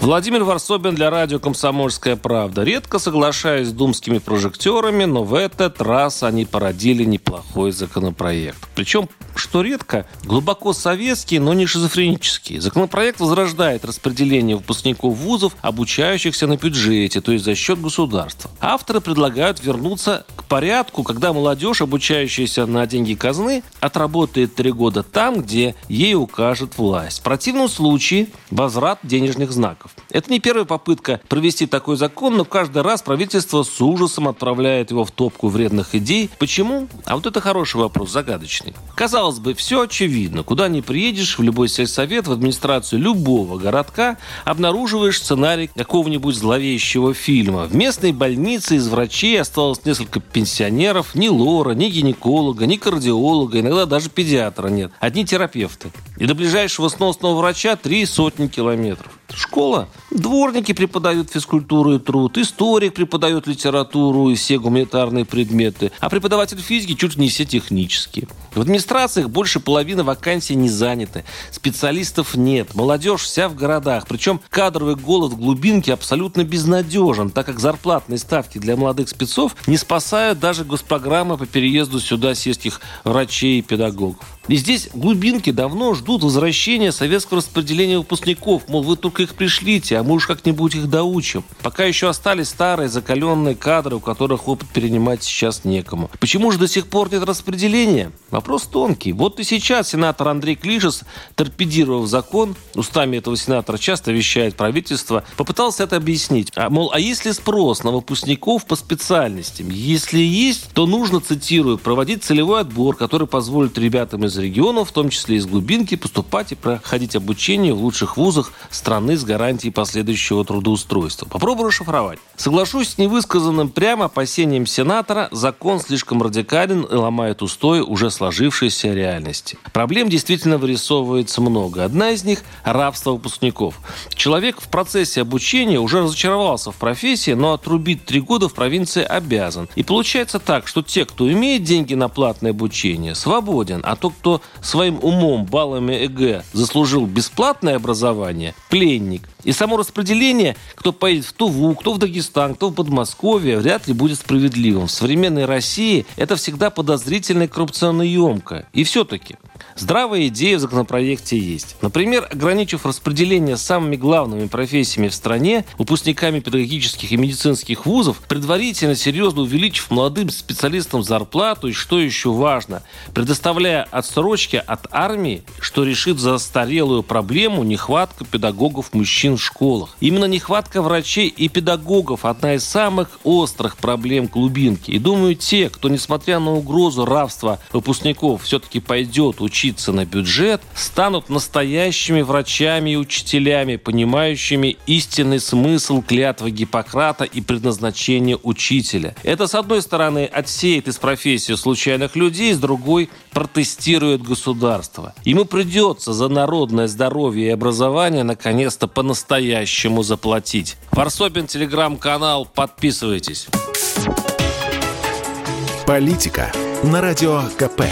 Владимир Варсобин для радио «Комсомольская правда». Редко соглашаюсь с думскими прожекторами, но в этот раз они породили неплохой законопроект. Причем, что редко, глубоко советский, но не шизофренический. Законопроект возрождает распределение выпускников вузов, обучающихся на бюджете, то есть за счет государства. Авторы предлагают вернуться к порядку, когда молодежь, обучающаяся на деньги казны, отработает три года там, где ей укажет власть. В противном случае возврат денежных знаков. kaufen. Это не первая попытка провести такой закон, но каждый раз правительство с ужасом отправляет его в топку вредных идей. Почему? А вот это хороший вопрос, загадочный. Казалось бы, все очевидно. Куда ни приедешь, в любой сельсовет, в администрацию любого городка, обнаруживаешь сценарий какого-нибудь зловещего фильма. В местной больнице из врачей осталось несколько пенсионеров. Ни лора, ни гинеколога, ни кардиолога, иногда даже педиатра нет. Одни терапевты. И до ближайшего сносного врача три сотни километров. Школа. Дворники преподают физкультуру и труд, историк преподает литературу и все гуманитарные предметы, а преподаватель физики чуть не все технические. В администрациях больше половины вакансий не заняты, специалистов нет, молодежь вся в городах, причем кадровый голод в глубинке абсолютно безнадежен, так как зарплатные ставки для молодых спецов не спасают даже госпрограммы по переезду сюда сельских врачей и педагогов. И здесь глубинки давно ждут возвращения советского распределения выпускников. Мол, вы только их пришлите, а мы уж как-нибудь их доучим. Пока еще остались старые закаленные кадры, у которых опыт перенимать сейчас некому. Почему же до сих пор нет распределения? Вопрос тонкий. Вот и сейчас сенатор Андрей Клишес, торпедировав закон, устами этого сенатора часто вещает правительство, попытался это объяснить. А, мол, а если спрос на выпускников по специальностям? Если есть, то нужно, цитирую, проводить целевой отбор, который позволит ребятам из регионов, в том числе из глубинки, поступать и проходить обучение в лучших вузах страны с гарантией последующего трудоустройства. Попробую расшифровать. Соглашусь с невысказанным прямо опасением сенатора, закон слишком радикален и ломает устои уже сложившейся реальности. Проблем действительно вырисовывается много. Одна из них – рабство выпускников. Человек в процессе обучения уже разочаровался в профессии, но отрубить три года в провинции обязан. И получается так, что те, кто имеет деньги на платное обучение, свободен, а тот, кто своим умом, баллами ЭГ заслужил бесплатное образование, пленник. И само распределение, кто поедет в Туву, кто в Дагестан, кто в Подмосковье, вряд ли будет справедливым. В современной России это всегда подозрительно и коррупционно. И все-таки Здравая идея в законопроекте есть. Например, ограничив распределение самыми главными профессиями в стране, выпускниками педагогических и медицинских вузов, предварительно серьезно увеличив молодым специалистам зарплату и, что еще важно, предоставляя отсрочки от армии, что решит застарелую проблему нехватка педагогов-мужчин в школах. Именно нехватка врачей и педагогов – одна из самых острых проблем глубинки. И думаю, те, кто, несмотря на угрозу рабства выпускников, все-таки пойдет учиться на бюджет, станут настоящими врачами и учителями, понимающими истинный смысл клятвы Гиппократа и предназначение учителя. Это, с одной стороны, отсеет из профессии случайных людей, с другой – протестирует государство. Ему придется за народное здоровье и образование наконец-то по-настоящему заплатить. Варсобин, телеграм-канал, подписывайтесь. Политика на радио КП.